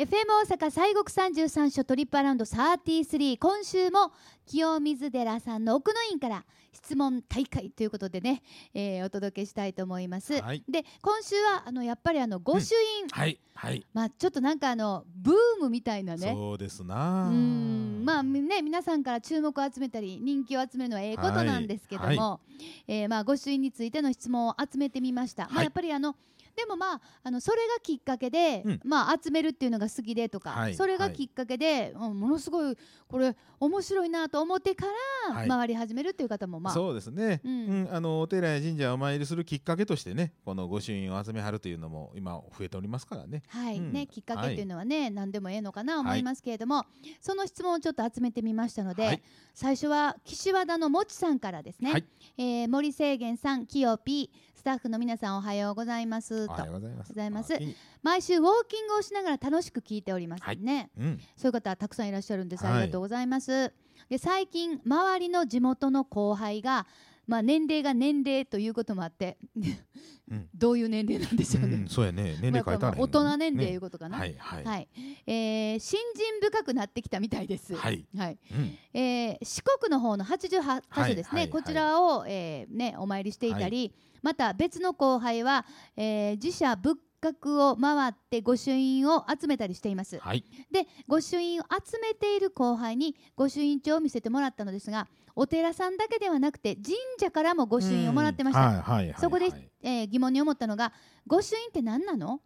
FM 大阪西国三十三所トリップアラウンド33今週も清水寺さんの奥の院から質問大会ということでね、えー、お届けしたいと思います。はい、で今週はあのやっぱりあの御朱印、うん、はいはい。まあちょっとなんかあのブームみたいなね。そうですな。うん。まあね皆さんから注目を集めたり人気を集めるのはええことなんですけども、はい。はい、えー、まあ御朱印についての質問を集めてみました。まあやっぱりあのでもまああのそれがきっかけで、うん、まあ集めるっていうのが好きでとか、はい、それがきっかけで、はい、ものすごいこれ面白いなと思ってから回り始めるっていう方もまあ、そうですね、うん、うん、あのお寺や神社をお参りするきっかけとしてねこの御朱印を集めはるというのも今増えておりますからね。はい、うん、ねきっかけっていうのはね、何でもええのかな思いますけれども、その質問をちょっと集めてみましたので、最初は岸和田のもちさんからですね、はい、えー、森清源さんきよぴスタッフの皆さんおはようございますおはようございます。毎週ウォーキングをしながら楽しく聞いておりますね、はい。うん、そういう方たくさんいらっしゃるんです、ありがとうございます、で最近周りの地元の後輩がまあ、年齢が年齢ということもあってうん、どういう年齢なんでしょうね。うん、そうやね。年齢書いてある、大人年齢いうことかな。ね、はいはい、はい、えー、信心深くなってきたみたいです。はい。はい。うん、えー、四国の方の八十八箇所ですね、はいはいはい、こちらを、えー、ねお参りしていたり、はい、また別の後輩は、えー、自社仏閣を回って御朱印を集めたりしています、はい、で御朱印を集めている後輩に御朱印帳を見せてもらったのですがお寺さんだけではなくて神社からも御朱印をもらってました、はいはい、そこで、えー、疑問に思ったのが御朱印って何なの？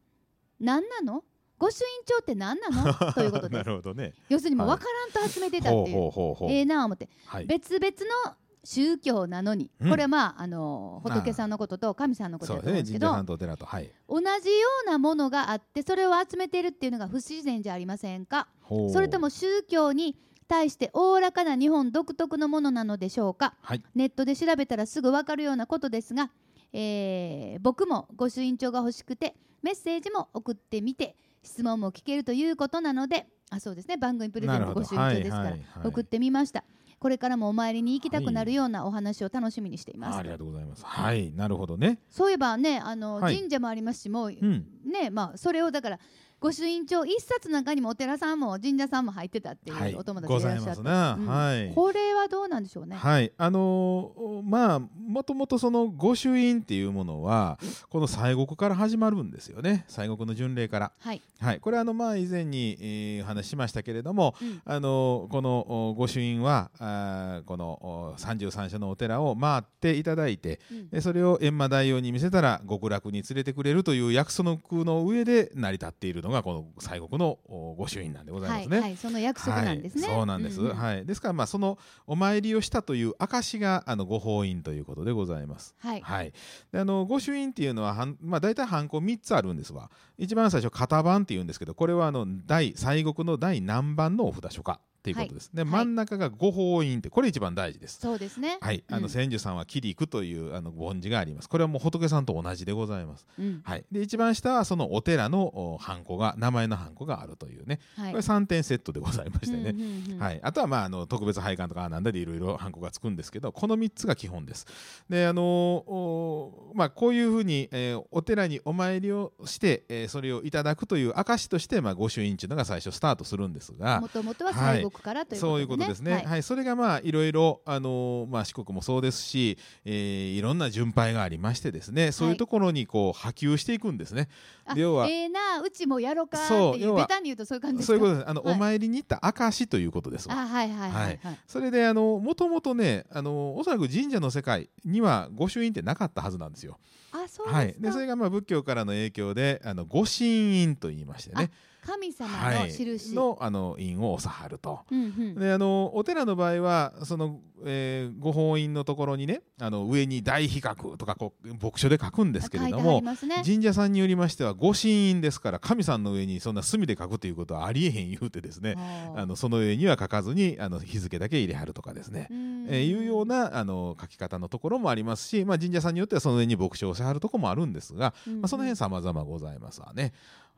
何なの？御朱印帳って何なの？ということで。なるほど、ね、要するにもう分からんと集めてたっていう、ええなあ思って、はい、別々の宗教なのに、うん、これはまああの仏さんのことと神さんのことだと思うんですけど、ね、はい、同じようなものがあってそれを集めてい。るってい。うのが不自然じゃありませんかそれとも宗教に対しておおらかな日本独特のものなのでしょうか、はい、ネットで調べたらすぐ分かるようなことですが、えー、僕も御朱印帳が欲しくてメッセージも送ってみて質問も聞けるということなのであそうですね番組プレゼント御朱印帳ですから、送ってみました。これからもお参りに行きたくなるようなお話を楽しみにしています。ありがとうございます。はい、なるほどね。そういえばね、あの、神社もありますし、もう、うん、ね、まあ、それをだから。御朱印帳一冊の中にもお寺さんも神社さんも入ってたっていうお友達いらっしゃって、はい、これはどうなんでしょうね？はい。あのー、まあもともとその御朱印っていうものはこの西国から始まるんですよね。西国の巡礼から。はい、はい、これはあのまあ以前に、えー、話しましたけれども、うん、あのー、この御朱印はあこの三十三社のお寺を回っていただいて、うん、でそれを閻魔大王に見せたら極楽に連れてくれるという約束の上で成り立っているのがこの西国の御朱印なんでございますね。はい、はい、その約束なんですね。はい、そうなんです。うんうん、はい。ですからまあそのお参りをしたという証があの御法印ということでございます。はい。はい。であの御朱印っていうのははんまあ大体ハンコ三つあるんですわ。一番最初型番っていうんですけど、これはあの第西国の第何番のお札書か。っていうことです。はい、で真ん中が五法院ってこれ一番大事です。そうですね。はい、あの千住さんは切くというあの梵字があります。これはもう仏さんと同じでございます。うん、はい。で一番下はそのお寺のハンコが名前のハンコがあるというね。はい、これ三点セットでございましてね。はい。あとはまああの特別拝観とかなんだでいろいろハンコがつくんですけど、この三つが基本です。であのまあこういうふうに、えー、お寺にお参りをして、えー、それをいただくという証としてまあ御朱印というのが最初スタートするんですが。もともとは西国から、ということですね。ことですね。はい、はい、それがまあいろいろあのー、まあ四国もそうですし、えー、いろんな順配がありましてですね、そういうところにこう波及していくんですね。要はええー、なうちもやろうかっていうベタに言うとそういう感じですそういうことです。あの、はい、お参りに行った証ということですあはいはいはい、はい、それであのもともとねあのおそらく神社の世界には御朱印ってなかったはずなんですよ。あそうはい。でそれがまあ仏教からの影響であの御神印と言いましてね。神様の印、はい、のあの印を収はると、うんうん、であのお寺の場合はその、えー、ご本院のところにねあの上に大比較とかこう牧書で書くんですけれども、ね、神社さんによりましては御神印ですから神さんの上にそんな墨で書くということはありえへん言うてですねあ。のその上には書かずにあの日付だけ入れはるとかですね、えー、いうようなあの書き方のところもありますし、まあ、神社さんによってはその上に牧書をしはるところもあるんですが、うんうん、まあ、その辺様々ございますわね。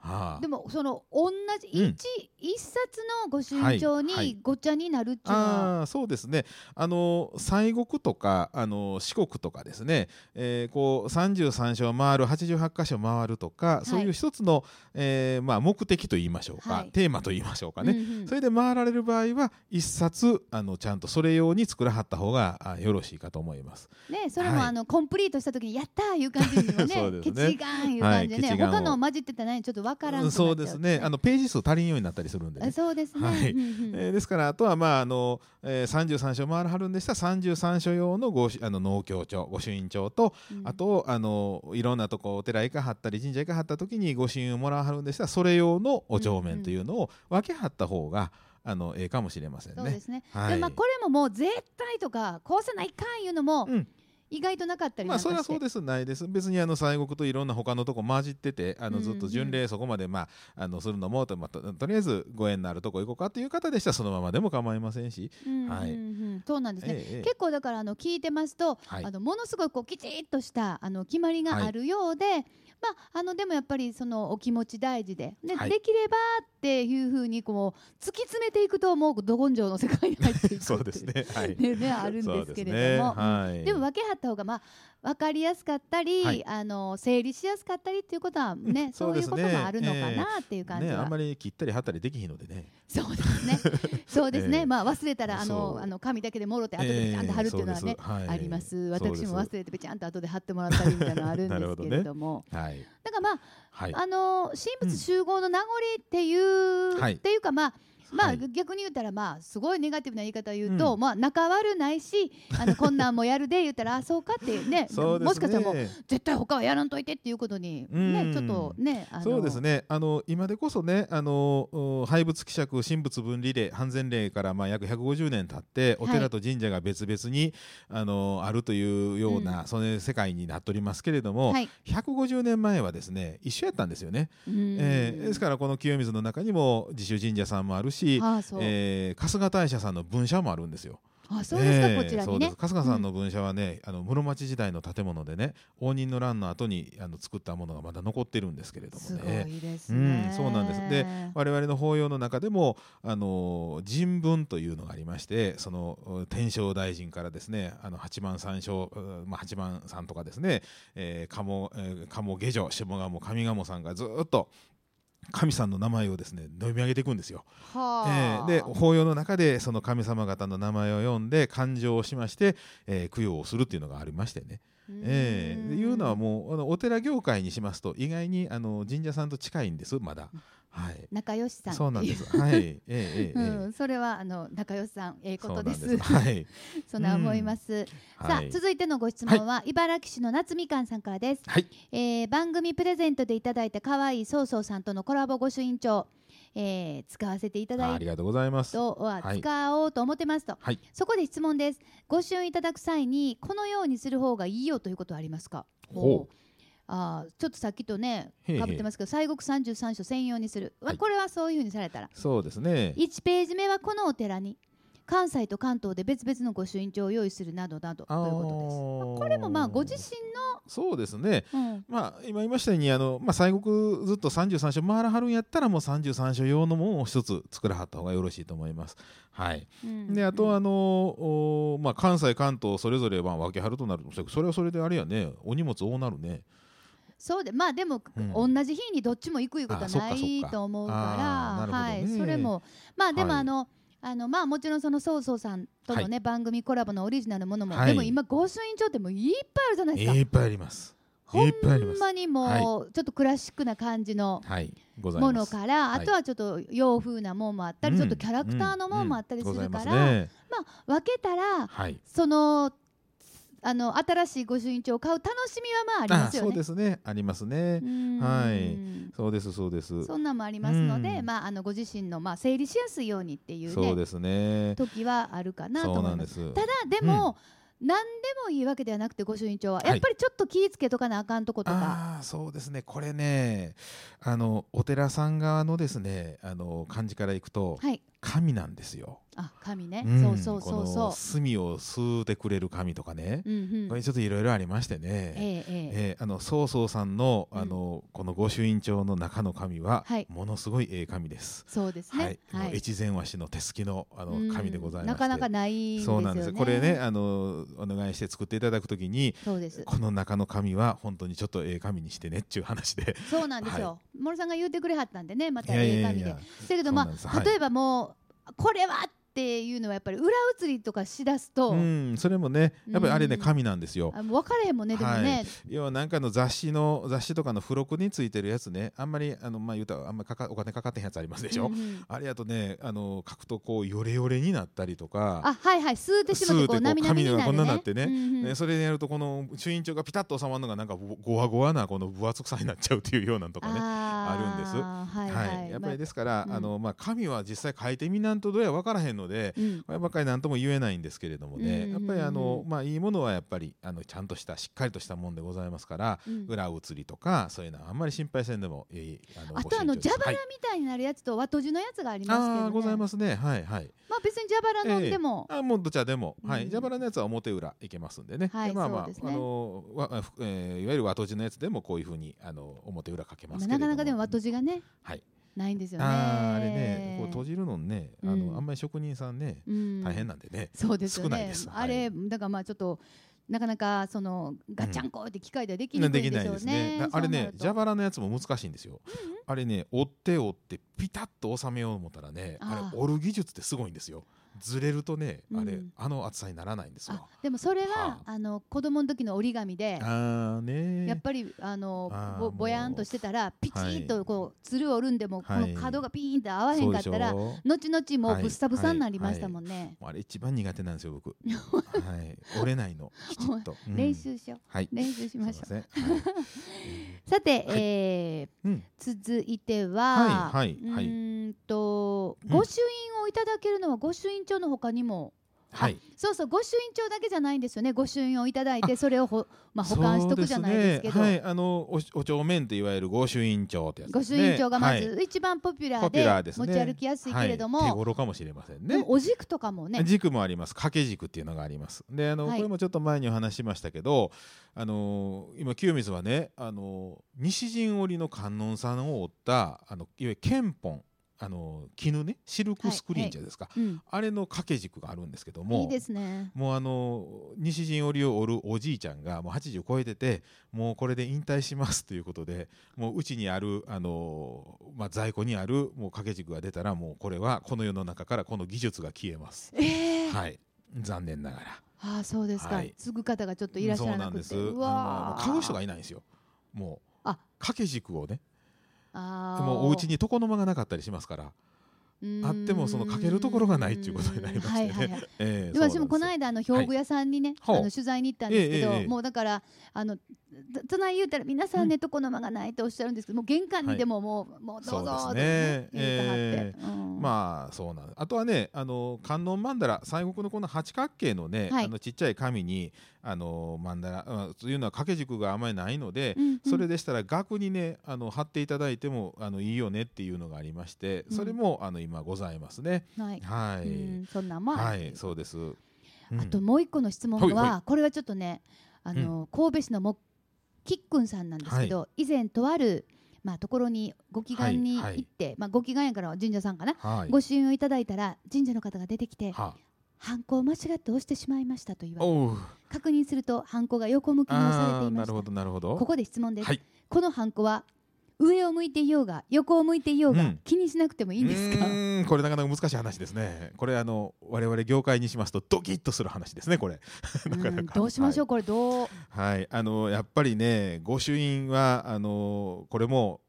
はあ、でもその同じ一、うん、一冊の御朱印帳にごちゃになるっていうのは、はいはい、あそうですね。あの西国とかあの四国とかですね、えー、こう33所回る88箇所回るとか、そういう一つの、えーまあ、目的といいましょうか、テーマといいましょうかね、うんうん、それで回られる場合は一冊あのちゃんとそれ用に作らはった方がよろしいかと思います。ね、それも、あのコンプリートした時にやったーいう感じにもね。そうですね。ケチガンいう感じでね、他の混じってたらちょっとわからんそうですね。あのページ数足りんようになったりするんで、ね、そうですね、はい、えー、ですからあとはまああの、えー、33所回るはるんでした。ら33所用のごあの農協帳御朱印帳と、うん、あとあのいろんなとこお寺行かはったり神社行かはった時に御朱印をもらわはるんでしたらそれ用のお帳面というのを分けはった方が、あのええかもしれませんね。そうですね。はい、でまあこれももう絶対とかこうせないかんいうのも、うん、意外となかったりまあそれはそうです。ないです。別にあの西国といろんな他のとこ混じっててあのずっと巡礼そこまでまああのするのもと,、まあ、ととりあえずご縁のあるとこ行こうかという方でした。らそのままでも構いませんし、はい、そうなんですね、ええ、結構だからあの聞いてますと、はい、あのものすごいこうきちっとしたあの決まりがあるようで、はいまあ、あのでもやっぱりそのお気持ち大事で。ではい、できればっていうふうにこう突き詰めていくともうど根性の世界に入っていく そうですね,、はい、ねあるんですけれども、ね。はい、でも分けはった方がまあ分かりやすかったり、はい、あの整理しやすかったりっていうことはね、うん、そういうこともあるのかなっていう感じは、ね、あんまり切ったり貼ったりできひんのでね。そうですね。そうですね、えー、まあ忘れたらあのあの紙だけでもろて後でちゃんと貼るっていうのはね、えーはい、あります。私も忘れてちゃんと後で貼ってもらったりみたいなのあるんですけれども。ね、はい、だからまあ、はい、あの神仏集合の名残っていう、っていうかまあまあ、逆に言ったらまあすごいネガティブな言い方を言うと、うん、まあ仲悪ないしあのこんなんもやるで言ったらあそうかってね ね、もしかしたらもう絶対他はやらんといてっていうことにね、ちょっとねそうですね。あの今でこそねあの廃仏希釈神仏分離令判然令からまあ約150年経ってお寺と神社が別々に、はい、あのあるというような、うん、その世界になっておりますけれども、はい、150年前はですね一緒やったんですよね。えー、ですからこの清水の中にも自主神社さんもあるしし、あえー、春日大社さんの分社もあるんですよ。あそうですか、えー、こちらにね。春日さんの分社はね、うん、あの室町時代の建物でね応仁の乱の後にあの作ったものがまだ残ってるんですけれどもね。す、ね、うん、そうなんです。で我々の法要の中でもあの人文というのがありましてその天正大臣からですねあの八幡三章、まあ、八幡さんとかですね、えー、鴨、えー、鴨下女下鴨上鴨さんがずっと神さんの名前をですね読み上げていくんですよ。えー、で法要の中でその神様方の名前を読んで勘定をしまして、えー、供養をするっていうのがありましてね。えー、いうのはもうあのお寺業界にしますと意外にあの神社さんと近いんですまだ。はい、仲良しさんそうなんです。はい、ええ ええ、うん、それはあの仲良しさんええことです。はい、そんな思います。うん、さあ、はい、続いてのご質問は、はい、茨城市の夏みかんさんからです。はい、えー、番組プレゼントでいただいた可愛いそうそうさんとのコラボ御朱印帳。えー、使わせていただいてありがとうございます。とは使おうと思ってますと、はい、そこで質問です。ご朱印いただく際にこのようにする方がいいよということはありますか？ほうあちょっとさっきとねかぶってますけど西国三十三所専用にする、はい、これはそういうふうにされたら。そうですね。1ページ目はこのお寺に関西と関東で別々の御朱印帳を用意するなどなどということです。まあ、これもまあご自身のそうですね、うん、まあ今言いましたようにあの、まあ、西国ずっと33所回らはるんやったらもう33所用のものを一つ作らはった方がよろしいと思います。はい、うん、であとあの、おまあ、関西関東それぞれまあ分けはるとなるとそれはそれであれやね。お荷物多なるね。そうでまあでも、うん、同じ日にどっちも行くいうことはないと思うから、ね、はいそれもまあでもあの、はい。あのまあもちろんそのそうそうさんとのね、はい、番組コラボのオリジナルものも、はい、でも今御朱印帳ってもいっぱいあるじゃないですか。いっぱいあります。ほんまにもうちょっとクラシックな感じのものから、あとはちょっと洋風なもんもあったり、ちょっとキャラクターのもんもあったりするから、まあ分けたら、そのあの新しい御朱印帳を買う楽しみはまあありますよね。そうですね、ありますね。はい、そうですそうです。そんなんもありますので、まああのご自身のまあ整理しやすいようにっていうね、そうですね。時はあるかなと思います。ただでも。何でもいいわけではなくて御朱印帳は、やっぱりちょっと気ぃつけとかなあかんとことかあそうですねこれねあのお寺さん側のですねあの漢字からいくと、はい、神なんですよあ紙ね、うん、そうそうそうそう炭を吸うてくれる紙とかね、うんうん、これちょっといろいろありましてね、えー、えー、えー、あの曹操さんのあの、うん、この御朱印帳の中の紙は、はい、ものすごいええ紙です。そうですね。はい。越前和紙の手すきのあの紙でございます。なかなかないそうなんです。これねあのお願いして作っていただくときに、そうです。この中の紙は本当にちょっとええ紙にしてねっていう話で。そうなんですよ。はい、森さんが言ってくれはったんでねまたええ紙で。だけどまあ例えばもうこれはっていうのはやっぱり裏写りとかしだすと、うん、それもねやっぱりあれね、紙なんですよ。あ分からへんもんねでもね、はい、要はなんかの雑誌の雑誌とかの付録についてるやつねあんまりあのまあ言うたらあんまりかかお金かかってへんやつありますでしょ。うんうん、あれやとねあの書くとこうヨレヨレになったりとかあはいはい吸うてしまってこう紙がこんななってね、うんうんね、それでやるとこの朱印帳がピタッと収まるのがなんかごわごわなこの分厚くさになっちゃうっていうようなとかねあるんです。はい、はい。はい、やっぱりですから、まあ、あのまあ紙は実際書いてみなんとどうや分からへんので、うん、やっぱばかり何とも言えないんですけれどもね、やっぱりあの、まあ、いいものはやっぱりあのちゃんとしたしっかりとしたもんでございますから、うん、裏写りとかそういうのはあんまり心配せんでもいいあのあとあの蛇腹みたいになるやつと和とじのやつがありますけど、ね、あございますね。はいはい。まあ別に蛇腹のでも、えー、あもうどちらでも、はい。蛇腹のやつは表裏いけますんでね、はい、まあまあ、ね、あのわ、えー、いわゆる和とじのやつでもこういうふうにあの表裏かけますけなかなかでも和とじがね。はいないんですよね。あれね、こう閉じるのね、あの、あんまり職人さんね、大変なんでね。そうですよね。あれ、だからまあちょっと。なかなかそのガチャンコって機械ではできないでしょうね。あれね、蛇腹のやつも難しいんですよ。あれね、折って折ってピタッと収めようと思ったらね、あれ折る技術ってすごいんですよ。ずれるとね、あれ、あの厚さにならないんですよ。でもそれは、あ、の子供の時の折り紙で、あね、やっぱりあのぼぼやんとしてたらピチッとこうつる折るんでも、この角がピーンって合わへんかったら、後々もうぶっさぶさになりましたもんね。あれ一番苦手なんですよ僕。はい、折れないのきちっと。練習しよう。はい、練習しましょう。さて、えー続いては、はい。はい、うんと御朱印をいただけるのは御朱印帳のほかにも。はい、そうそう御朱印帳だけじゃないんですよね。御朱印をいただいてそれをほ、まあ、保管しとくじゃないですけど、ね、はい、あのおお帳面っていわゆる御朱印帳ってやつ、ね、御朱印帳がまず一番ポピュラーではい、持ち歩きやすいけれども、はい、手頃かもしれませんね。お軸とかもね。軸もあります。掛け軸っていうのがあります。であの、これもちょっと前にお話しましたけどあの今清水はねあの西陣織の観音さんを折ったあのいわゆる憲本あの絹ねシルクスクリーンじゃですか、はいはい。うん、あれの掛け軸があるんですけどもいいですね。もうあの西陣織を織るおじいちゃんがもう80超えててもうこれで引退しますということでもううちにあるあの、まあ、在庫にあるもう掛け軸が出たらもうこれはこの世の中からこの技術が消えます。えー、はい。残念ながら。ああそうですか、はい、継ぐ方がちょっといらっしゃらなくて。そうなんです。わ買う人がいないんですよ。もうあ。掛け軸をねもうお家に床の間がなかったりしますから。あってもそのかけるところがないっていうことになりましてね。え私もこの間あの表具屋さんにね、あの取材に行ったんですけど、もうだからあの隣言うたら皆さんね床の間がないとおっしゃるんですけど、もう玄関にでももうもうどうぞねえまあそうなん。あとはねあの観音曼荼羅西国のこの八角形のね、あのちっちゃい紙にあの曼荼羅というのは掛け軸があまりないので、それでしたら額にねあの貼っていただいてもあのいいよねっていうのがありまして、それもあの今ございますね。はい、はい、そんなもはいそうです。あともう一個の質問は、これはちょっとねあの、神戸市の木きっくんさんなんですけど、はい、以前とあるまあ、ところにご祈願に行って、はい。はい、まあ、ご祈願やから神社さんかな、はい、ご支援をいただいたら神社の方が出てきて、はハンコを間違って押してしまいましたと言われ確認するとハンコが横向きに押されていました。なるほどなるほど。ここで質問です、このハンコは上を向いていようが横を向いていようが、うん、気にしなくてもいいんですか？これなかなか難しい話ですね。これあの我々業界にしますとドキッとする話ですねこれ。どうしましょう、はい、これどう？はい。あのやっぱりね御朱印はあのこれも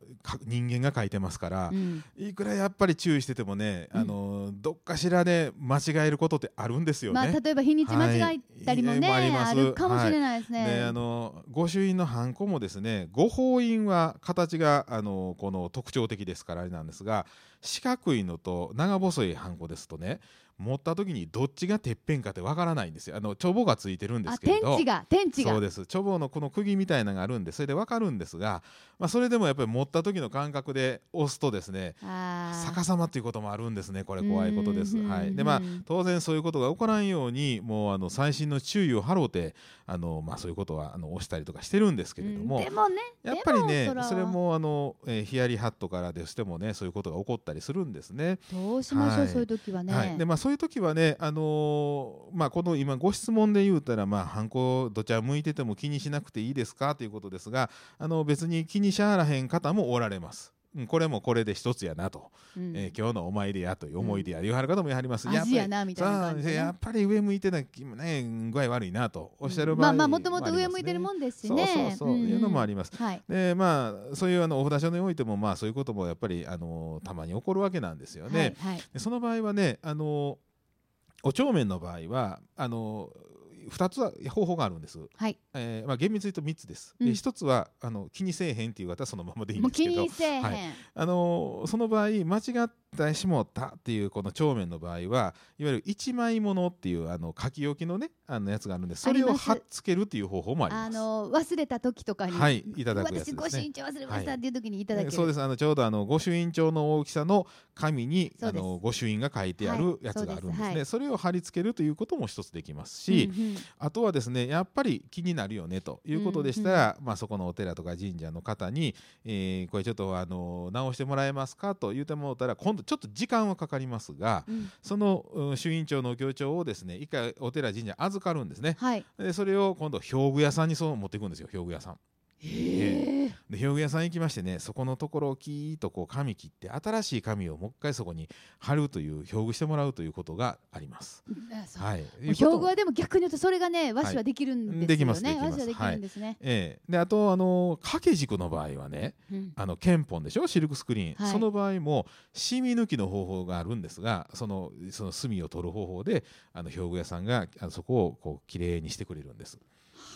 人間が書いてますから、うん、いくらやっぱり注意しててもね、あのどっかしらで間違えることってあるんですよね。まあ、例えば日にち間違えたりもね、はい、あるかもしれないですね。はい、あの御朱印のハンコもですね御法印は形があのこの特徴的ですからあれなんですが四角いのと長細いハンコですとね持った時にどっちがてっぺんかってわからないんですよ。あのちょぼがついてるんですけど。天地が天地が。そうです。ちょぼのこの釘みたいなのがあるんでそれでわかるんですが、まあ、それでもやっぱり持った時の感覚で押すとですね逆さまっていうこともあるんですねこれ怖いことです。はい、でまあ当然そういうことが起こらんようにもうあの細心の注意を払うてあの、まあ、そういうことはあの押したりとかしてるんですけれども、でもねやっぱりねそれもあの、えー、ヒヤリハットからでしてもねそういうことが起こったりするんですね。どうしましょう、はい、そういう時はね。はい、でまあそういう時はねあのー、まあこの今ご質問で言うたらまあハンコどちら向いてても気にしなくていいですかということですがあの別に気にしはらへん方もおられます。これもこれで一つやなと、うん、えー、今日のお参りやという思い出や、言わはる方もやはります。やっぱりね、やっぱり上向いてないね具合悪いなとおっしゃる場合、うん、まあまあもともと上向いてるもんですしね。そうそうそう、うん、いうのもあります。はい、でまあそういうあのお札所においてもまあそういうこともやっぱりあのたまに起こるわけなんですよね。はいはい、でその場合はねあのお帳面の場合はあの2つは方法があるんです、はい。えーまあ、厳密に言うと3つです、うん、で1つはあの気にせえへんっていう方はそのままでいいんですけど。はい、あのその場合間違ってしもったっていうこの帳面の場合はいわゆる一枚物っていうあの書き置きのねあのやつがあるんでそれを貼っつけるっていう方法もあります。あの忘れた時とかに、はい、いただくやつです、ね、私御朱印帳忘れましたってい。う時にいただける、はい、そうです。あのちょうどあの御朱印帳の大きさの紙にあの御朱印が書いてあるやつがあるんですね、はい、それを貼り付けるということも一つできますし、うんうん、あとはですねやっぱり気になるよねということでしたら、うんうん、まあ、そこのお寺とか神社の方に、えー、これちょっとあの直してもらえますかと言うてもらったら今度ちょっと時間はかかりますが、うん、その朱印帳の行帳をですね一回お寺神社預かるんですね、はい、でそれを今度表具屋さんにそう持っていくんですよ表具屋さん。で表具屋さん行きましてねそこのところをキーッとこう紙切って新しい紙をもう一回そこに貼るという表具してもらうということがあります。はい、表具はでも逆に言うとそれがね和紙はできるんですよね。はい、できますできます。和紙はできるんですね。はい、え。ー、であとあの掛け軸の場合はね、うん、あの憲本でしょ？シルクスクリーン、はい、その場合もシミ抜きの方法があるんですがそのその墨を取る方法であの表具屋さんがあのそこをこう綺麗にしてくれるんです。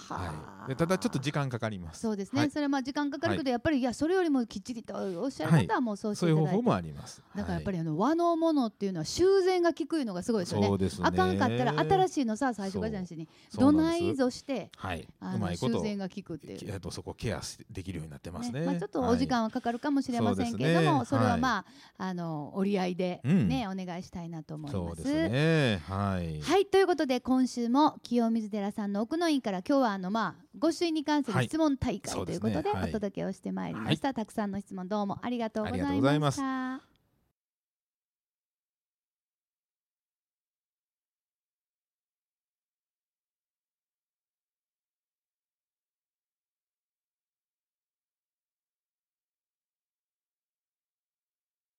はい、でただちょっと時間かかります。そうですね、はい、それはまあ時間かかるけど、やっぱりいやそれよりもきっちりとおっしゃる方はもうそうしていただいて、そういう方法もあります。だからやっぱりあの和のものっていうのは修繕が効くのがすごいですよね。そうですね。あかんかったら新しいのさ最初からじゃんしにどないぞして、はい、あの修繕が効くっていう。とそこケアできるようになってますね、ね、まあ、ちょっとお時間はかかるかもしれませんけれども、それはまああの折り合いでね、お願いしたいなと思います。そうですね。はい、はい、ということで今週も清水寺さんの奥の院から今日はあのまあご朱印に関する質問大会ということでお届けをしてまいりました、たくさんの質問どうもありがとうございました。